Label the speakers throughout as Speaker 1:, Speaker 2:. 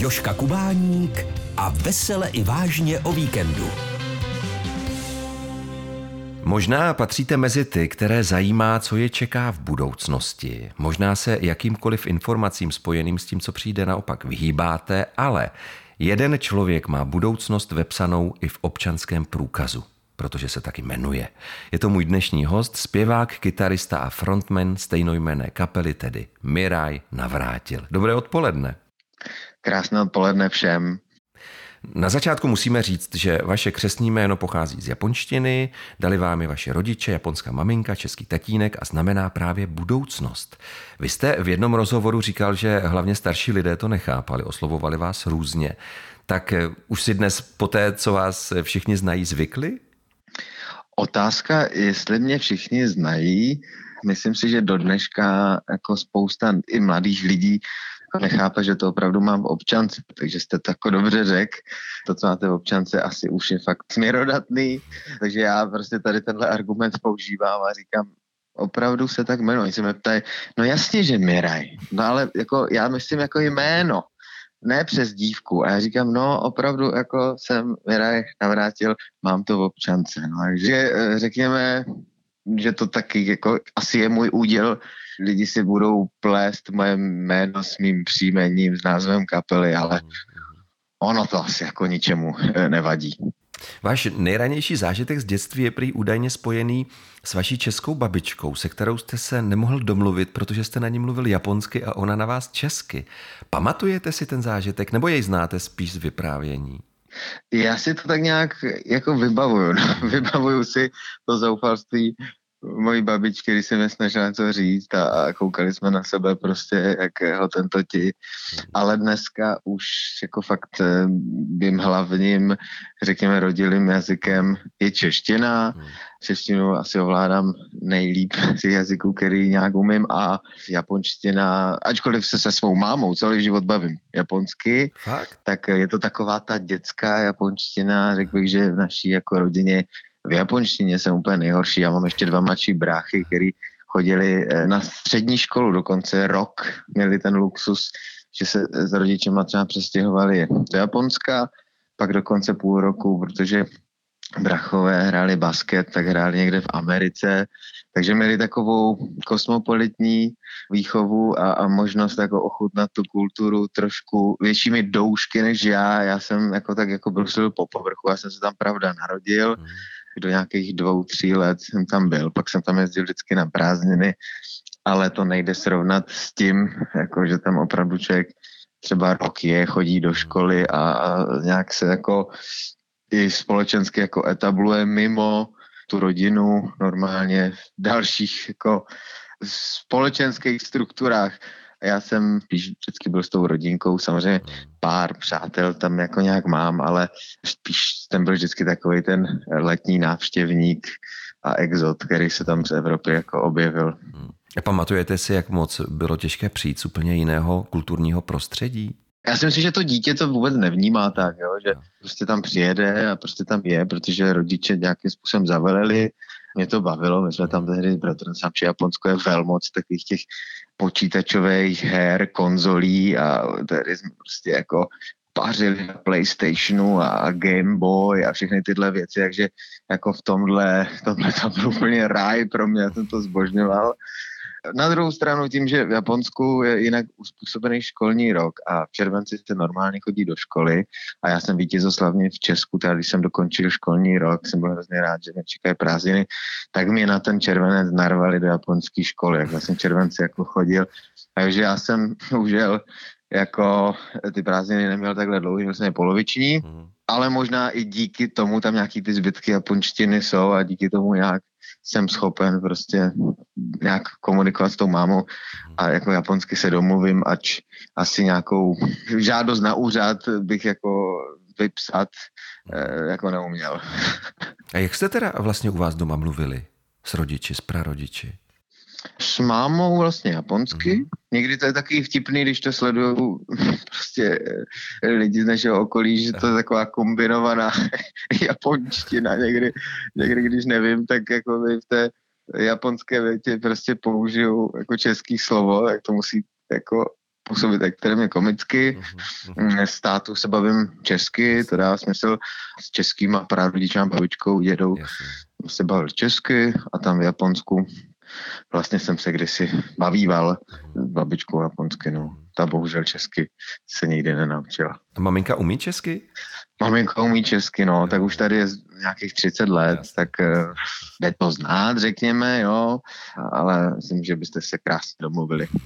Speaker 1: Joška Kubáník a vesele i vážně o víkendu.
Speaker 2: Možná patříte mezi ty, které zajímá, co je čeká v budoucnosti. Možná se jakýmkoliv informacím spojeným s tím, co přijde, naopak vyhýbáte, ale jeden člověk má budoucnost vepsanou i v občanském průkazu protože se taky jmenuje. Je to můj dnešní host, zpěvák, kytarista a frontman stejnojmené kapely, tedy Miraj Navrátil. Dobré odpoledne.
Speaker 3: Krásné odpoledne všem.
Speaker 2: Na začátku musíme říct, že vaše křesní jméno pochází z japonštiny, dali vám je vaše rodiče, japonská maminka, český tatínek a znamená právě budoucnost. Vy jste v jednom rozhovoru říkal, že hlavně starší lidé to nechápali, oslovovali vás různě. Tak eh, už si dnes po té, co vás všichni znají, zvykli?
Speaker 3: Otázka, jestli mě všichni znají, myslím si, že do dneška jako spousta i mladých lidí nechápe, že to opravdu mám v občance, takže jste to jako dobře řekl. To, co máte v občance, asi už je fakt směrodatný, takže já prostě tady tenhle argument používám a říkám, opravdu se tak jmenuji. Oni se mě ptají, no jasně, že Miraj, no ale jako, já myslím jako jméno, ne přes dívku. A já říkám, no opravdu jako jsem Miraj navrátil, mám to v občance. No, takže eh, řekněme, že to taky jako asi je můj úděl. Lidi si budou plést moje jméno s mým příjmením, s názvem kapely, ale ono to asi jako ničemu eh, nevadí.
Speaker 2: Váš nejranější zážitek z dětství je prý údajně spojený s vaší českou babičkou, se kterou jste se nemohl domluvit, protože jste na ní mluvil japonsky a ona na vás česky. Pamatujete si ten zážitek nebo jej znáte spíš z vyprávění?
Speaker 3: Já si to tak nějak jako vybavuju. No. Vybavuju si to zoufalství mojí babičky, když se mi snažila něco říct a, a koukali jsme na sebe prostě, jak ho tento ti. Ale dneska už jako fakt tím eh, hlavním, řekněme, rodilým jazykem je čeština. Hmm. Češtinu asi ovládám nejlíp z jazyků, který nějak umím a japonština, ačkoliv se se svou mámou celý život bavím japonsky, Fakt? tak je to taková ta dětská japonština, řekl bych, že v naší jako rodině v japonštině jsem úplně nejhorší. Já mám ještě dva mladší bráchy, který chodili eh, na střední školu, dokonce rok měli ten luxus, že se s rodičema třeba přestěhovali do Japonska, pak dokonce půl roku, protože brachové hráli basket, tak hráli někde v Americe, takže měli takovou kosmopolitní výchovu a, a možnost jako ochutnat tu kulturu trošku většími doušky než já. Já jsem jako tak jako brusil po povrchu, já jsem se tam pravda narodil, mm do nějakých dvou, tří let jsem tam byl, pak jsem tam jezdil vždycky na prázdniny, ale to nejde srovnat s tím, jako že tam opravdu člověk třeba rok je, chodí do školy a, a nějak se jako i společensky jako etabluje mimo tu rodinu normálně v dalších jako společenských strukturách já jsem spíš vždycky byl s tou rodinkou, samozřejmě pár přátel tam jako nějak mám, ale spíš jsem byl vždycky takový ten letní návštěvník a exot, který se tam z Evropy jako objevil. Hmm.
Speaker 2: A pamatujete si, jak moc bylo těžké přijít z úplně jiného kulturního prostředí?
Speaker 3: Já si myslím, že to dítě to vůbec nevnímá tak, jo? že no. prostě tam přijede a prostě tam je, protože rodiče nějakým způsobem zaveleli, mě to bavilo, my jsme tam tehdy, protože sám Japonsko je velmoc takových těch počítačových her, konzolí a tady jsme prostě jako pařili na Playstationu a Game Boy a všechny tyhle věci, takže jako v tomhle, tomhle to byl úplně ráj pro mě, já jsem to zbožňoval na druhou stranu tím, že v Japonsku je jinak uspůsobený školní rok a v červenci se normálně chodí do školy a já jsem vítězoslavně v Česku, teda když jsem dokončil školní rok, jsem byl hrozně rád, že mě čekají prázdniny, tak mě na ten červenec narvali do japonské školy, jak jsem červenci jako chodil, takže já jsem užil jako ty prázdniny neměl takhle dlouhý, měl jsem je poloviční, mm. ale možná i díky tomu tam nějaký ty zbytky japonštiny jsou a díky tomu nějak jsem schopen prostě nějak komunikovat s tou mámou a jako japonsky se domluvím, ač asi nějakou žádost na úřad bych jako vypsat eh, jako neuměl.
Speaker 2: A jak jste teda vlastně u vás doma mluvili s rodiči, s prarodiči?
Speaker 3: S mámou vlastně japonsky. Mm-hmm. Někdy to je takový vtipný, když to sledují prostě eh, lidi z našeho okolí, že to je taková kombinovaná japonština. Někdy, někdy, když nevím, tak jako v té japonské větě prostě použiju jako český slovo, tak to musí jako působit extrémně komicky. Mm-hmm. Státu se bavím česky, to dá smysl s českýma prarodičem, babičkou, dědou. Jasně. Se bavil česky a tam v Japonsku vlastně jsem se kdysi bavíval s babičkou japonsky, no. Ta bohužel česky se nikdy nenaučila.
Speaker 2: A maminka umí česky?
Speaker 3: Maminka umí česky, no, tak už tady je nějakých 30 let, tak uh, jde to znát, řekněme, jo, ale myslím, že byste se krásně domluvili.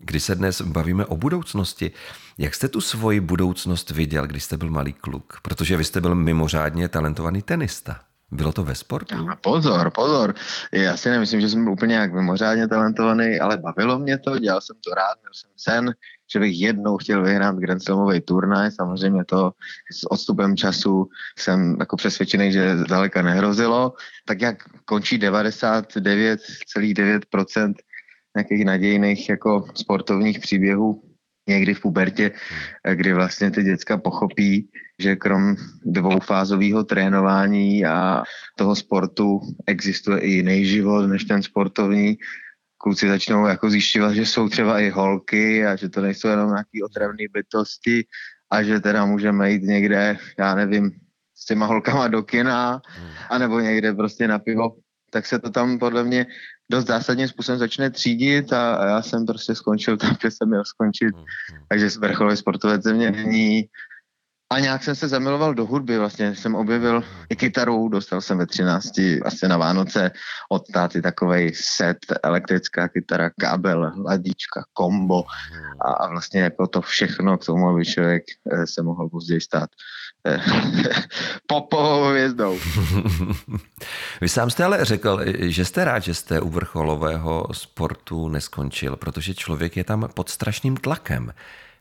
Speaker 2: Když se dnes bavíme o budoucnosti, jak jste tu svoji budoucnost viděl, když jste byl malý kluk? Protože vy jste byl mimořádně talentovaný tenista. Bylo to ve sportu?
Speaker 3: No, pozor, pozor. Já si nemyslím, že jsem úplně jak mimořádně talentovaný, ale bavilo mě to, dělal jsem to rád, měl jsem sen, že bych jednou chtěl vyhrát Grand Slamový turnaj. Samozřejmě to s odstupem času jsem jako přesvědčený, že zdaleka nehrozilo. Tak jak končí 99,9% nějakých nadějných jako sportovních příběhů, někdy v pubertě, kdy vlastně ty děcka pochopí, že krom dvoufázového trénování a toho sportu existuje i jiný život než ten sportovní. Kluci začnou jako zjišťovat, že jsou třeba i holky a že to nejsou jenom nějaké otravné bytosti a že teda můžeme jít někde, já nevím, s těma holkama do kina, anebo někde prostě na pivo, tak se to tam podle mě dost zásadním způsobem začne třídit a, já jsem prostě skončil tam, kde jsem měl skončit. Takže vrcholový sportovec země není a nějak jsem se zamiloval do hudby, vlastně jsem objevil i kytaru, dostal jsem ve 13, asi na Vánoce od táty takovej set, elektrická kytara, kabel, ladička, kombo a, a vlastně jako to všechno k tomu, aby člověk eh, se mohl později stát eh, popovou hvězdou.
Speaker 2: Vy sám jste ale řekl, že jste rád, že jste u vrcholového sportu neskončil, protože člověk je tam pod strašným tlakem.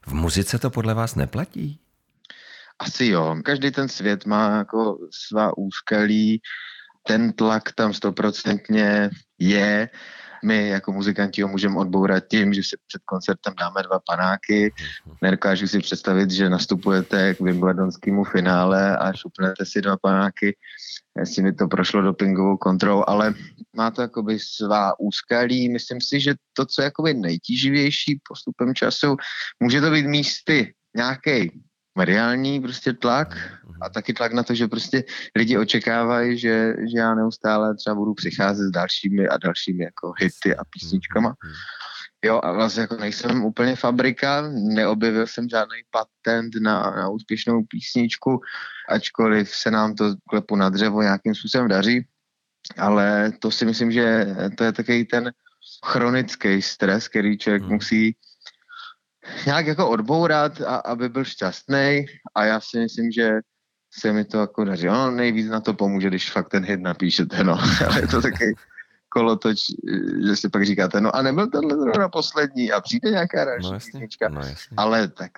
Speaker 2: V muzice to podle vás neplatí?
Speaker 3: Asi jo. Každý ten svět má jako svá úskalí, ten tlak tam stoprocentně je. My jako muzikanti ho můžeme odbourat tím, že si před koncertem dáme dva panáky. Nedokážu si představit, že nastupujete k Wimbledonskému finále a šupnete si dva panáky. Jestli mi to prošlo dopingovou kontrolou, ale má to jakoby svá úskalí. Myslím si, že to, co je jakoby nejtíživější postupem času, může to být místy nějaký mediální prostě tlak a taky tlak na to, že prostě lidi očekávají, že, že já neustále třeba budu přicházet s dalšími a dalšími jako hity a písničkama. Jo, a vlastně jako nejsem úplně fabrika, neobjevil jsem žádný patent na, na úspěšnou písničku, ačkoliv se nám to klepu na dřevo nějakým způsobem daří, ale to si myslím, že to je takový ten chronický stres, který člověk hmm. musí nějak jako odbourat, a, aby byl šťastný a já si myslím, že se mi to jako daří. Ono nejvíc na to pomůže, když fakt ten hit napíšete, no. Ale je to taky kolotoč, že si pak říkáte, no a nebyl tenhle zrovna poslední a přijde nějaká další no písnička. No ale tak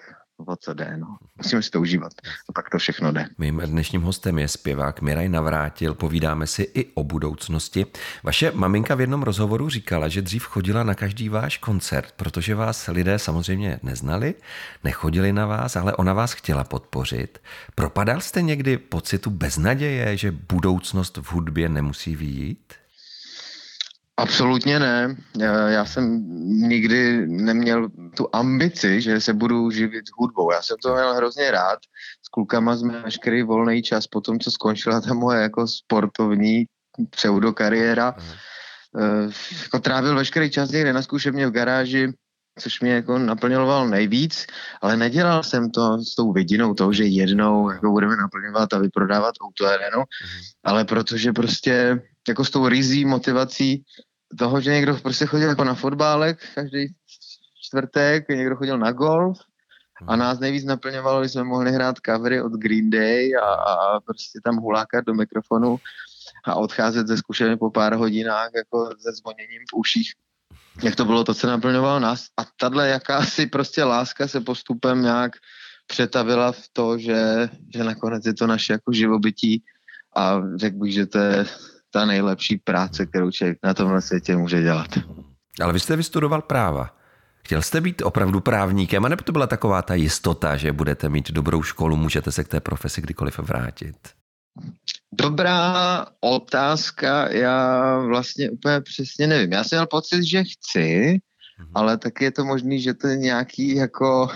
Speaker 3: o co jde, no. Musíme si to užívat. A pak to všechno jde.
Speaker 2: Mým dnešním hostem je zpěvák Miraj Navrátil. Povídáme si i o budoucnosti. Vaše maminka v jednom rozhovoru říkala, že dřív chodila na každý váš koncert, protože vás lidé samozřejmě neznali, nechodili na vás, ale ona vás chtěla podpořit. Propadal jste někdy pocitu beznaděje, že budoucnost v hudbě nemusí výjít?
Speaker 3: Absolutně ne. Já jsem nikdy neměl tu ambici, že se budu živit hudbou. Já jsem to měl hrozně rád. S klukama jsme veškerý volný čas po tom, co skončila ta moje jako sportovní pseudokariéra. Uh, jako trávil veškerý čas někde na zkušebně v garáži, což mě jako naplňoval nejvíc, ale nedělal jsem to s tou vidinou toho, že jednou jako budeme naplňovat a vyprodávat autoarenu, mm. ale protože prostě jako s tou rizí motivací toho, že někdo prostě chodil jako na fotbálek každý čtvrtek, někdo chodil na golf a mhm. nás nejvíc naplňovalo, že jsme mohli hrát covery od Green Day a, a prostě tam hulákat do mikrofonu a odcházet ze zkušeně po pár hodinách jako se zvoněním v uších. Jak to bylo to, co naplňovalo nás. A tahle jakási prostě láska se postupem nějak přetavila v to, že, že nakonec je to naše jako živobytí a řekl bych, že to je ta nejlepší práce, kterou člověk na tomhle světě může dělat.
Speaker 2: Ale vy jste vystudoval práva. Chtěl jste být opravdu právníkem, anebo to byla taková ta jistota, že budete mít dobrou školu, můžete se k té profesi kdykoliv vrátit?
Speaker 3: Dobrá otázka, já vlastně úplně přesně nevím. Já jsem měl pocit, že chci, mm-hmm. ale taky je to možný, že to je nějaký jako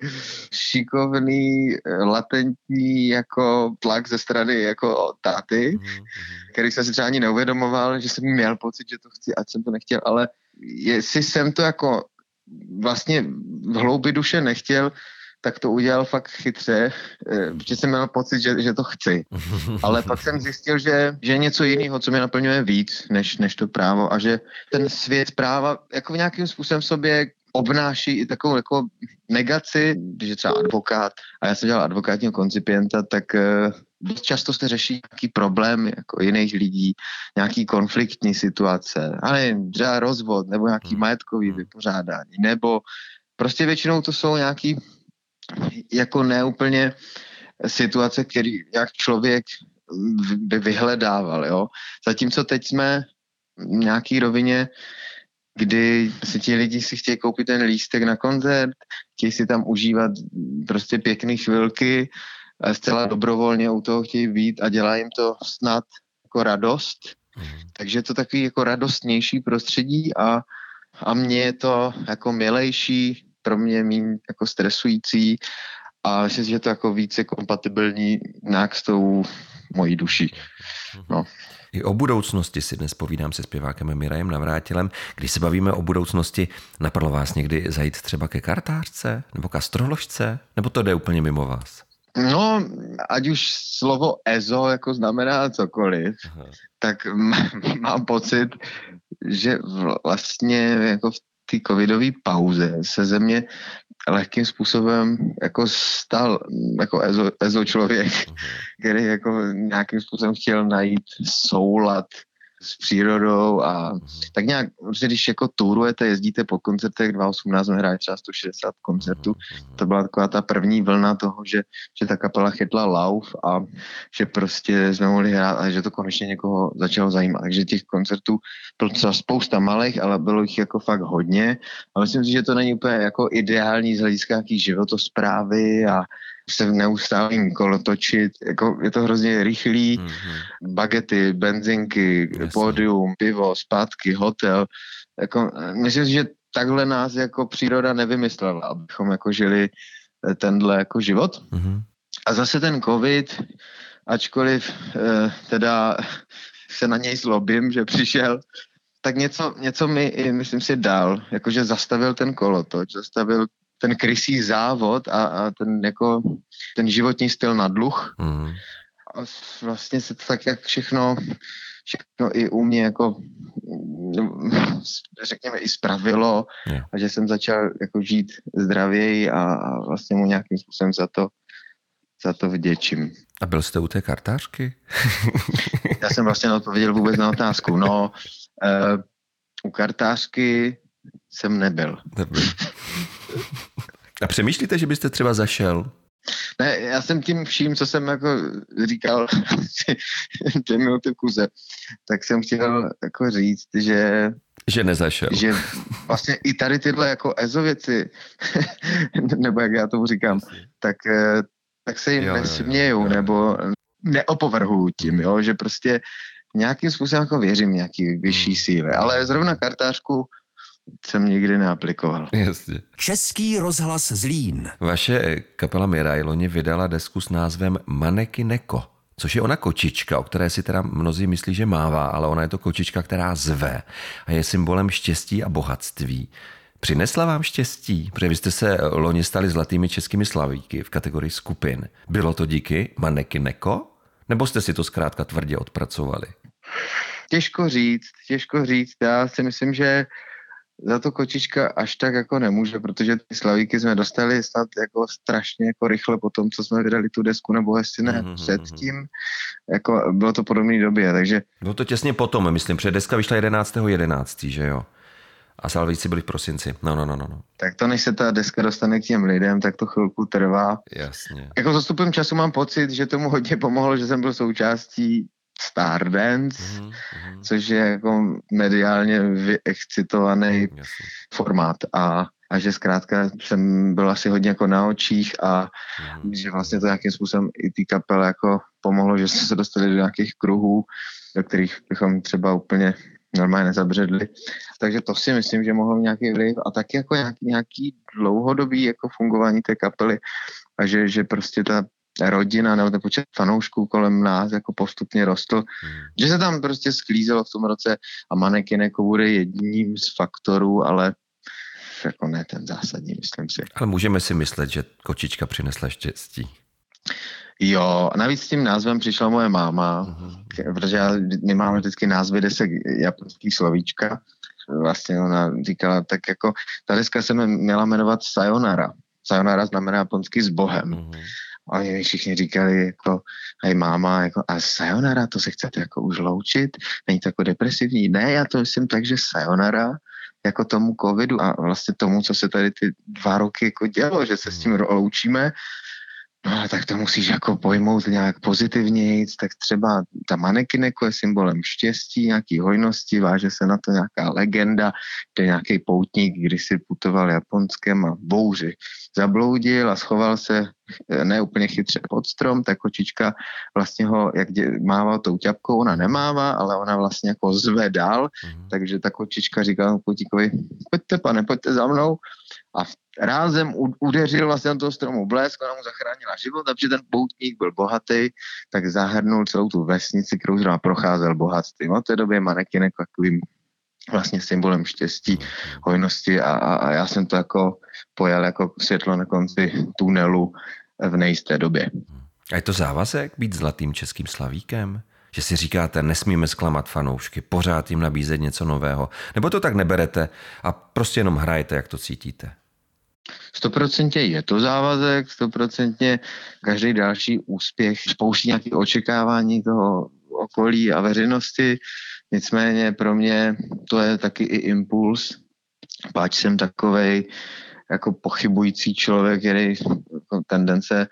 Speaker 3: šikovný, latentní jako tlak ze strany jako táty, mm-hmm. který jsem si třeba ani neuvědomoval, že jsem měl pocit, že to chci, ať jsem to nechtěl, ale jestli jsem to jako vlastně v hloubi duše nechtěl, tak to udělal fakt chytře, eh, protože jsem měl pocit, že, že to chci. Ale pak jsem zjistil, že, že je něco jiného, co mě naplňuje víc, než, než to právo a že ten svět práva jako v nějakým způsobem sobě obnáší i takovou jako negaci, když je třeba advokát a já jsem dělal advokátního koncipienta, tak uh, dost často se řeší nějaký problém jako jiných lidí, nějaký konfliktní situace, ale třeba rozvod nebo nějaký hmm. majetkový hmm. vypořádání, nebo prostě většinou to jsou nějaký jako neúplně situace, který jak člověk by vyhledával, jo. Zatímco teď jsme v nějaký rovině, kdy si ti lidi si chtějí koupit ten lístek na koncert, chtějí si tam užívat prostě pěkné chvilky, zcela dobrovolně u toho chtějí být a dělá jim to snad jako radost. Mm. Takže je to takový jako radostnější prostředí a, a mně je to jako milejší, pro mě méně jako stresující a myslím si, že to jako více kompatibilní nějak s tou mojí duší. No.
Speaker 2: I o budoucnosti si dnes povídám se zpěvákem Mirajem Navrátilem. Když se bavíme o budoucnosti, napadlo vás někdy zajít třeba ke kartářce nebo k astroložce? Nebo to jde úplně mimo vás?
Speaker 3: No, ať už slovo EZO jako znamená cokoliv, Aha. tak mám pocit, že vlastně jako v té covidové pauze se země lehkým způsobem jako stal jako ezo, ezo člověk, uh-huh. který jako nějakým způsobem chtěl najít soulad s přírodou a mhm. tak nějak, protože když jako tourujete, jezdíte po koncertech, 2018 jsme hráli třeba 160 koncertů, mhm. to byla taková ta první vlna toho, že, že ta kapela chytla lauf a že prostě jsme mohli hrát a že to konečně někoho začalo zajímat. Takže těch koncertů bylo třeba spousta malých, ale bylo jich jako fakt hodně a myslím si, že to není úplně jako ideální z hlediska nějaký životosprávy a se neustále kolotočit, jako je to hrozně rychlý, mm-hmm. bagety, benzinky, Jasně. pódium, pivo, zpátky, hotel, jako, myslím si, že takhle nás jako příroda nevymyslela, abychom jako žili eh, tenhle jako život. Mm-hmm. A zase ten covid, ačkoliv eh, teda se na něj zlobím, že přišel, tak něco, něco mi, myslím si, dal, jakože zastavil ten kolotoč, zastavil ten krysý závod a, a ten, jako, ten životní styl na dluh. Mm. A vlastně se to tak jak všechno, všechno i u mě jako řekněme i spravilo yeah. a že jsem začal jako žít zdravěji a, a vlastně mu nějakým způsobem za to za to vděčím.
Speaker 2: A byl jste u té kartářky?
Speaker 3: Já jsem vlastně odpověděl vůbec na otázku. No, uh, u kartářky jsem nebyl. nebyl.
Speaker 2: A přemýšlíte, že byste třeba zašel?
Speaker 3: Ne, já jsem tím vším, co jsem jako říkal dvě minuty v kuze, tak jsem chtěl jako říct, že
Speaker 2: že nezašel.
Speaker 3: Že vlastně i tady tyhle jako EZO věci, nebo jak já tomu říkám, tak, eh, tak se jim jo, nesměju, jo, jo. nebo neopovrhuju tím, jo, že prostě nějakým způsobem jako věřím nějaký vyšší hmm. síly, ale zrovna kartářku jsem nikdy neaplikoval.
Speaker 2: Jasně.
Speaker 1: Český rozhlas Zlín.
Speaker 2: Vaše kapela Miraj loni vydala desku s názvem Maneky Neko, což je ona kočička, o které si teda mnozí myslí, že mává, ale ona je to kočička, která zve a je symbolem štěstí a bohatství. Přinesla vám štěstí, protože vy jste se loni stali zlatými českými slavíky v kategorii skupin. Bylo to díky Maneky Neko? Nebo jste si to zkrátka tvrdě odpracovali?
Speaker 3: Těžko říct, těžko říct. Já si myslím, že za to kočička až tak jako nemůže, protože ty slavíky jsme dostali snad jako strašně jako rychle po tom, co jsme vydali tu desku, nebo jestli ne mm-hmm. předtím, jako bylo to podobné době, takže...
Speaker 2: Bylo to těsně potom, myslím, před deska vyšla 11.11., 11, že jo? A Salvíci byli v prosinci. No, no, no, no, no.
Speaker 3: Tak to, než se ta deska dostane k těm lidem, tak to chvilku trvá.
Speaker 2: Jasně.
Speaker 3: Jako zastupem času mám pocit, že tomu hodně pomohlo, že jsem byl součástí Stardance, mm-hmm. což je jako mediálně vyexcitovaný mm, formát a, a že zkrátka jsem byl asi hodně jako na očích a mm-hmm. že vlastně to nějakým způsobem i ty kapele jako pomohlo, že jsme se dostali do nějakých kruhů, do kterých bychom třeba úplně normálně nezabředli. Takže to si myslím, že mohlo nějaký vliv a taky jako nějaký, nějaký dlouhodobý jako fungování té kapely a že, že prostě ta rodina nebo ten počet fanoušků kolem nás jako postupně rostl, hmm. že se tam prostě sklízelo v tom roce a manekin jako bude jedním z faktorů, ale jako ne ten zásadní, myslím si.
Speaker 2: Ale můžeme si myslet, že kočička přinesla štěstí.
Speaker 3: Jo, a navíc s tím názvem přišla moje máma, uh-huh. protože já, my máme vždycky názvy desek japonský slovíčka. Vlastně ona říkala, tak jako ta deska se měla jmenovat Sayonara. Sayonara znamená japonsky s Bohem. Uh-huh. A oni všichni říkali, jako, hej máma, jako, a sayonara, to se chcete jako už loučit? Není to jako depresivní? Ne, já to myslím tak, že sayonara, jako tomu covidu a vlastně tomu, co se tady ty dva roky jako dělo, že se s tím loučíme, No tak to musíš jako pojmout nějak pozitivněji, tak třeba ta manekineko je symbolem štěstí, nějaký hojnosti, váže se na to nějaká legenda, kde nějaký poutník když si putoval Japonskem a bouři zabloudil a schoval se ne úplně chytře pod strom, tak kočička vlastně ho, jak dě, mává tou ťapkou, ona nemává, ale ona vlastně jako zve dál, mm-hmm. takže ta kočička říká kotíkovi, pojďte pane, pojďte za mnou a rázem udeřil vlastně do toho stromu blesk, ona mu zachránila život, takže ten poutník byl bohatý, tak zahrnul celou tu vesnici, kterou zrovna procházel bohatstvím. Od té doby manekinek takovým vlastně symbolem štěstí, hojnosti a, a, a já jsem to jako pojal jako světlo na konci tunelu v nejisté době.
Speaker 2: A je to závazek být zlatým českým slavíkem? Že si říkáte, nesmíme zklamat fanoušky, pořád jim nabízet něco nového. Nebo to tak neberete a prostě jenom hrajete, jak to cítíte?
Speaker 3: Stoprocentně je to závazek, stoprocentně každý další úspěch spouští nějaké očekávání toho okolí a veřejnosti. Nicméně pro mě to je taky i impuls, páč jsem takovej jako pochybující člověk, který jako tendence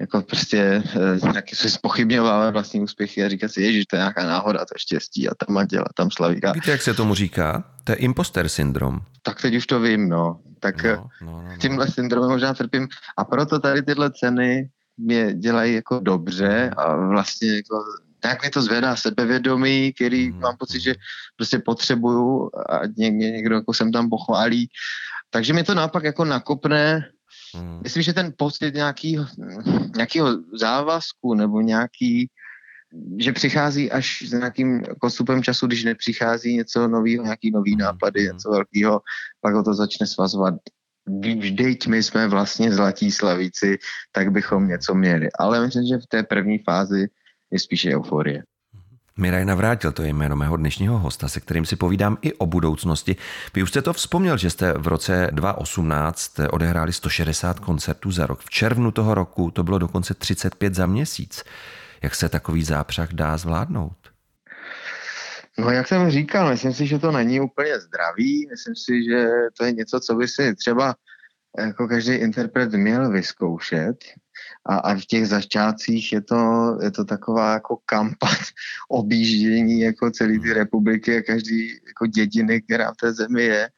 Speaker 3: jako prostě eh, taky se spochybňováme vlastní úspěchy a říká si, ježiš, to je nějaká náhoda, to je štěstí a tam dělá, tam slavíka.
Speaker 2: Víte, jak se tomu říká? To je imposter syndrom.
Speaker 3: Tak teď už to vím, no. Tak no, no, no, no. tímhle syndromem možná trpím a proto tady tyhle ceny mě dělají jako dobře a vlastně jako nějak mi to zvedá sebevědomí, který mm. mám pocit, že prostě potřebuju a někdo jako sem tam pochválí. Takže mi to naopak jako nakopne Hmm. Myslím, že ten pocit nějaký, nějakého závazku nebo nějaký, že přichází až s nějakým postupem času, když nepřichází něco nového, nějaký nový hmm. nápady, něco velkého, pak ho to začne svazovat. Vždyť my jsme vlastně zlatí slavíci, tak bychom něco měli. Ale myslím, že v té první fázi je spíše euforie.
Speaker 2: Miraj Navrátil, to je jméno mého dnešního hosta, se kterým si povídám i o budoucnosti. Vy už jste to vzpomněl, že jste v roce 2018 odehráli 160 koncertů za rok. V červnu toho roku to bylo dokonce 35 za měsíc. Jak se takový zápřah dá zvládnout?
Speaker 3: No, jak jsem říkal, myslím si, že to není úplně zdravý. Myslím si, že to je něco, co by si třeba jako každý interpret měl vyzkoušet. A, a v těch začátcích je to, je to taková jako kampaň objíždění jako celé ty republiky a každý jako dědiny, která v té zemi je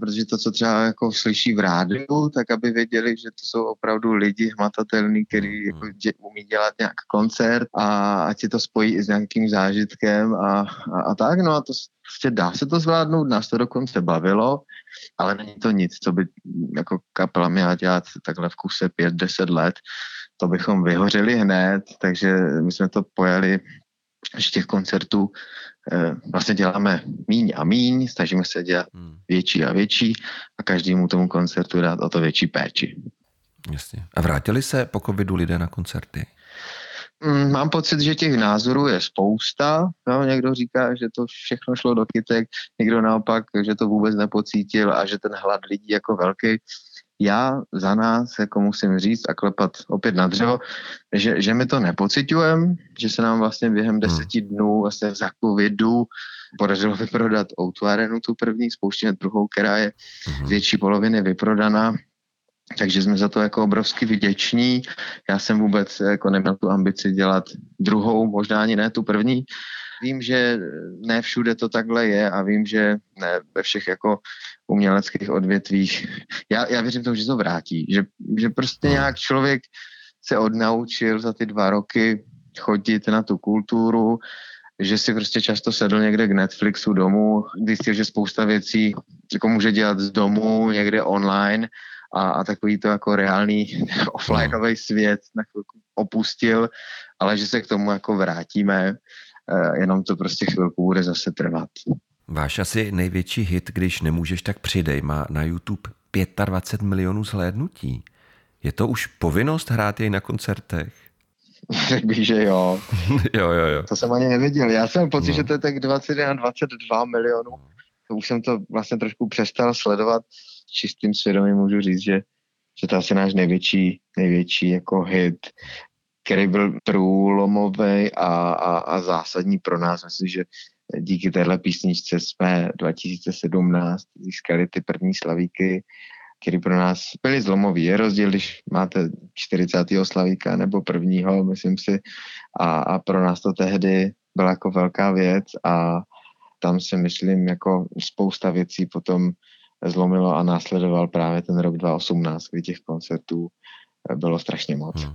Speaker 3: protože to, co třeba jako slyší v rádiu, tak aby věděli, že to jsou opravdu lidi hmatatelní, který jako dě, umí dělat nějak koncert a ať si to spojí i s nějakým zážitkem a, a, a tak, no a to prostě dá se to zvládnout, nás to dokonce bavilo, ale není to nic, co by jako kapela měla dělat takhle v kuse 5-10 let, to bychom vyhořeli hned, takže my jsme to pojali že těch koncertů eh, vlastně děláme míň a míň, snažíme se dělat hmm. větší a větší a každému tomu koncertu dát o to větší péči.
Speaker 2: Jasně. A vrátili se po covidu lidé na koncerty?
Speaker 3: Mm, mám pocit, že těch názorů je spousta. No, někdo říká, že to všechno šlo do kytek, někdo naopak, že to vůbec nepocítil a že ten hlad lidí jako velký já za nás jako musím říct a klepat opět na dřevo, že, že my to nepocitujem, že se nám vlastně během hmm. deseti dnů vlastně za covidu podařilo vyprodat Arenu, tu první, spouštíme druhou, která je hmm. větší poloviny vyprodaná, takže jsme za to jako obrovsky vděční. Já jsem vůbec jako neměl tu ambici dělat druhou, možná ani ne tu první, vím, že ne všude to takhle je a vím, že ne ve všech jako uměleckých odvětvích. Já, já věřím tomu, že to vrátí, že, že prostě nějak člověk se odnaučil za ty dva roky chodit na tu kulturu, že si prostě často sedl někde k Netflixu domů, zjistil, že spousta věcí jako může dělat z domu, někde online a, a takový to jako reálný offlineový svět na chvilku opustil, ale že se k tomu jako vrátíme, eh, jenom to prostě chvilku bude zase trvat.
Speaker 2: Váš asi největší hit, když nemůžeš, tak přidej, má na YouTube 25 milionů zhlédnutí. Je to už povinnost hrát jej na koncertech?
Speaker 3: Řekl bych, že jo.
Speaker 2: jo, jo, jo.
Speaker 3: To jsem ani nevěděl. Já jsem pocit, no. že to je tak 21, 22 milionů. To už jsem to vlastně trošku přestal sledovat. Čistým svědomím můžu říct, že, že to asi náš největší, největší jako hit, který byl průlomový a, a, a zásadní pro nás. Myslím, že díky téhle písničce jsme 2017 získali ty první slavíky který pro nás byly zlomový. Je rozdíl, když máte 40. slavíka nebo prvního, myslím si, a, a pro nás to tehdy byla jako velká věc a tam si myslím, jako spousta věcí potom zlomilo a následoval právě ten rok 2018, kdy těch koncertů bylo strašně moc. Hmm.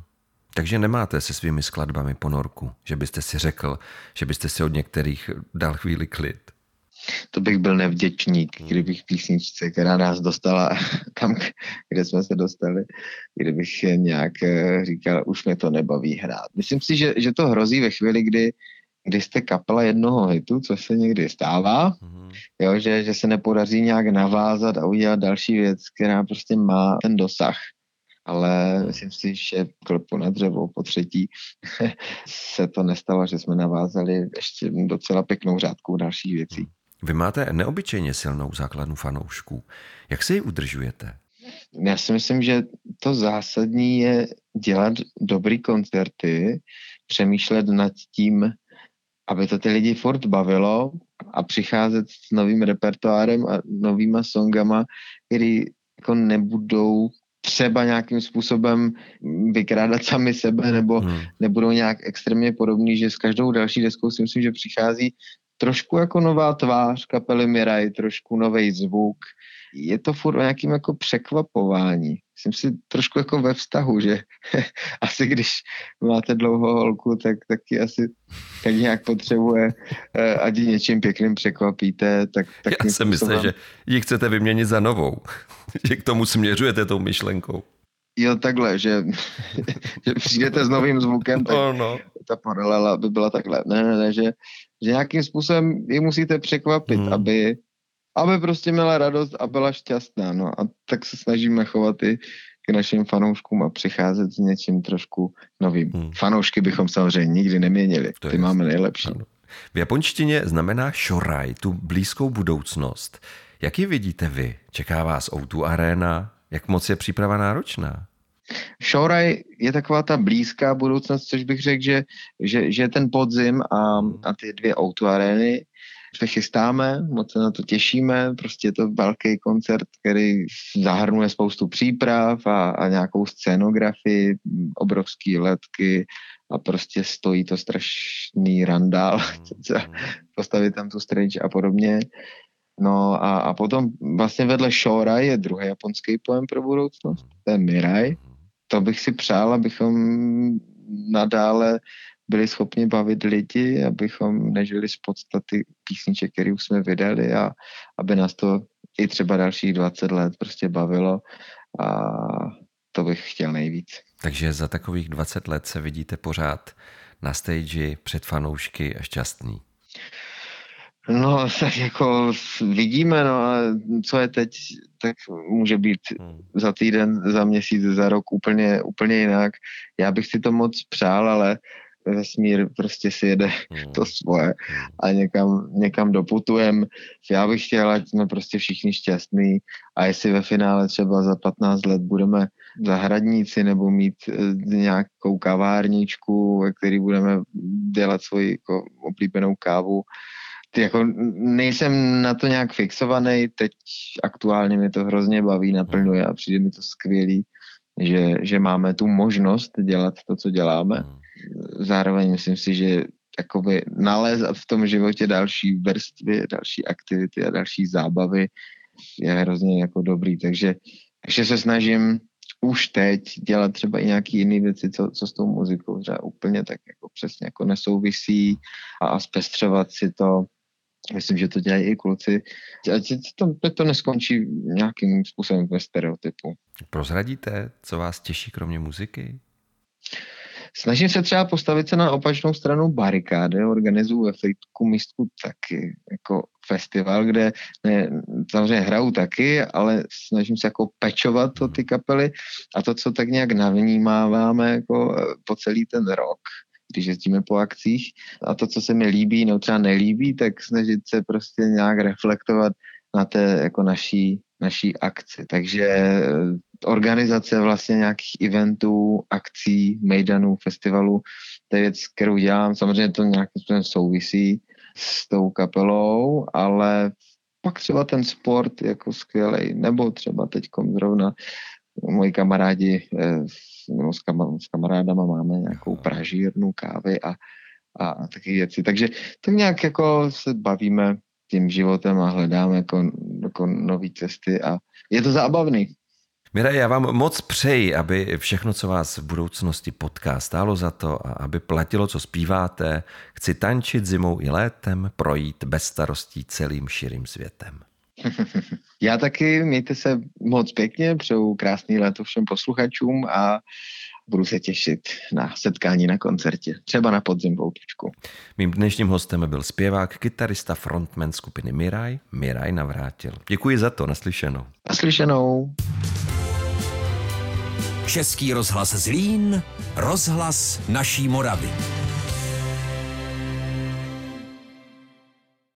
Speaker 2: Takže nemáte se svými skladbami ponorku, že byste si řekl, že byste si od některých dal chvíli klid?
Speaker 3: to bych byl nevděčník, hmm. kdybych písničce, která nás dostala tam, kde jsme se dostali, kdybych nějak eh, říkal, už mě to nebaví hrát. Myslím si, že, že to hrozí ve chvíli, kdy, kdy jste kapela jednoho hitu, co se někdy stává, mm. jo, že, že se nepodaří nějak navázat a udělat další věc, která prostě má ten dosah ale myslím si, že klopu na dřevo po třetí se to nestalo, že jsme navázali ještě docela pěknou řádku dalších věcí. Hmm.
Speaker 2: Vy máte neobyčejně silnou základnu fanoušků. Jak si ji udržujete?
Speaker 3: Já si myslím, že to zásadní je dělat dobrý koncerty, přemýšlet nad tím, aby to ty lidi furt bavilo a přicházet s novým repertoárem a novýma songama, který jako nebudou třeba nějakým způsobem vykrádat sami sebe nebo hmm. nebudou nějak extrémně podobný, že s každou další deskou si myslím, že přichází trošku jako nová tvář kapely Miraj, trošku nový zvuk. Je to furt o nějakým jako překvapování. Jsem si trošku jako ve vztahu, že asi když máte dlouhou holku, tak taky asi tak nějak potřebuje, eh, ať ji něčím pěkným překvapíte. Tak, tak
Speaker 2: Já jsem myslel, že ji chcete vyměnit za novou. že k tomu směřujete tou myšlenkou.
Speaker 3: Jo, takhle, že, že přijdete s novým zvukem, tak no, no. ta paralela by byla takhle. Ne, ne, ne, že, že nějakým způsobem ji musíte překvapit, hmm. aby, aby prostě měla radost a byla šťastná. No a tak se snažíme chovat i k našim fanouškům a přicházet s něčím trošku novým. Hmm. Fanoušky bychom samozřejmě nikdy neměnili, to ty je máme nejlepší. Ano.
Speaker 2: V japonštině znamená šoraj, tu blízkou budoucnost. Jak ji vidíte vy? Čeká vás O2 Arena? Jak moc je příprava náročná?
Speaker 3: Showraj je taková ta blízká budoucnost, což bych řekl, že, že, že ten podzim a, a ty dvě arény se chystáme, moc se na to těšíme, prostě je to velký koncert, který zahrnuje spoustu příprav a, a nějakou scénografii, obrovský letky a prostě stojí to strašný randál, postavit tam tu stage a podobně. No a, a potom vlastně vedle Shora je druhý japonský pojem pro budoucnost, to je Mirai. To bych si přál, abychom nadále byli schopni bavit lidi, abychom nežili z podstaty písniček, které už jsme vydali a aby nás to i třeba dalších 20 let prostě bavilo a to bych chtěl nejvíc.
Speaker 2: Takže za takových 20 let se vidíte pořád na stage před fanoušky a šťastný.
Speaker 3: No, tak jako vidíme, no a co je teď, tak může být hmm. za týden, za měsíc, za rok úplně, úplně jinak. Já bych si to moc přál, ale vesmír prostě si jede hmm. to svoje hmm. a někam, někam doputujem. Já bych chtěl, ať jsme prostě všichni šťastní a jestli ve finále třeba za 15 let budeme zahradníci nebo mít eh, nějakou kavárničku, ve který budeme dělat svoji jako oblíbenou kávu, jako nejsem na to nějak fixovaný, teď aktuálně mě to hrozně baví, naplňuje a přijde mi to skvělý, že, že máme tu možnost dělat to, co děláme. Zároveň myslím si, že jakoby nalézat v tom životě další vrstvy, další aktivity a další zábavy je hrozně jako dobrý, takže, takže se snažím už teď dělat třeba i nějaký jiné věci, co, co s tou muzikou třeba úplně tak jako přesně jako nesouvisí a, a zpestřovat si to. Myslím, že to dělají i kluci. Ať to, to neskončí nějakým způsobem ve stereotypu.
Speaker 2: Prozradíte, co vás těší kromě muziky?
Speaker 3: Snažím se třeba postavit se na opačnou stranu barikády, organizuju ve Fejtku místku taky jako festival, kde ne, samozřejmě hraju taky, ale snažím se jako pečovat to ty kapely a to, co tak nějak navnímáváme jako eh, po celý ten rok, když jezdíme po akcích a to, co se mi líbí, no třeba nelíbí, tak snažit se prostě nějak reflektovat na té jako naší, naší akci. Takže eh, organizace vlastně nějakých eventů, akcí, mejdanů, festivalů, to je věc, kterou dělám. Samozřejmě to nějakým způsobem souvisí s tou kapelou, ale pak třeba ten sport jako skvělej, nebo třeba teď zrovna moji kamarádi eh, nebo s, kam, s kamarádama máme nějakou pražírnu kávy a, a, a taky věci. Takže tak nějak jako se bavíme tím životem a hledáme jako, jako nové cesty a je to zábavný.
Speaker 2: Mira, já vám moc přeji, aby všechno, co vás v budoucnosti potká, stálo za to a aby platilo, co zpíváte. Chci tančit zimou i létem, projít bez starostí celým širým světem.
Speaker 3: Já taky, mějte se moc pěkně, přeju krásný léto všem posluchačům a budu se těšit na setkání na koncertě, třeba na podzim v Outučku.
Speaker 2: Mým dnešním hostem byl zpěvák, kytarista, frontman skupiny Miraj, Miraj Navrátil. Děkuji za to, naslyšenou.
Speaker 3: Naslyšenou.
Speaker 1: Český rozhlas Zlín, rozhlas naší Moravy.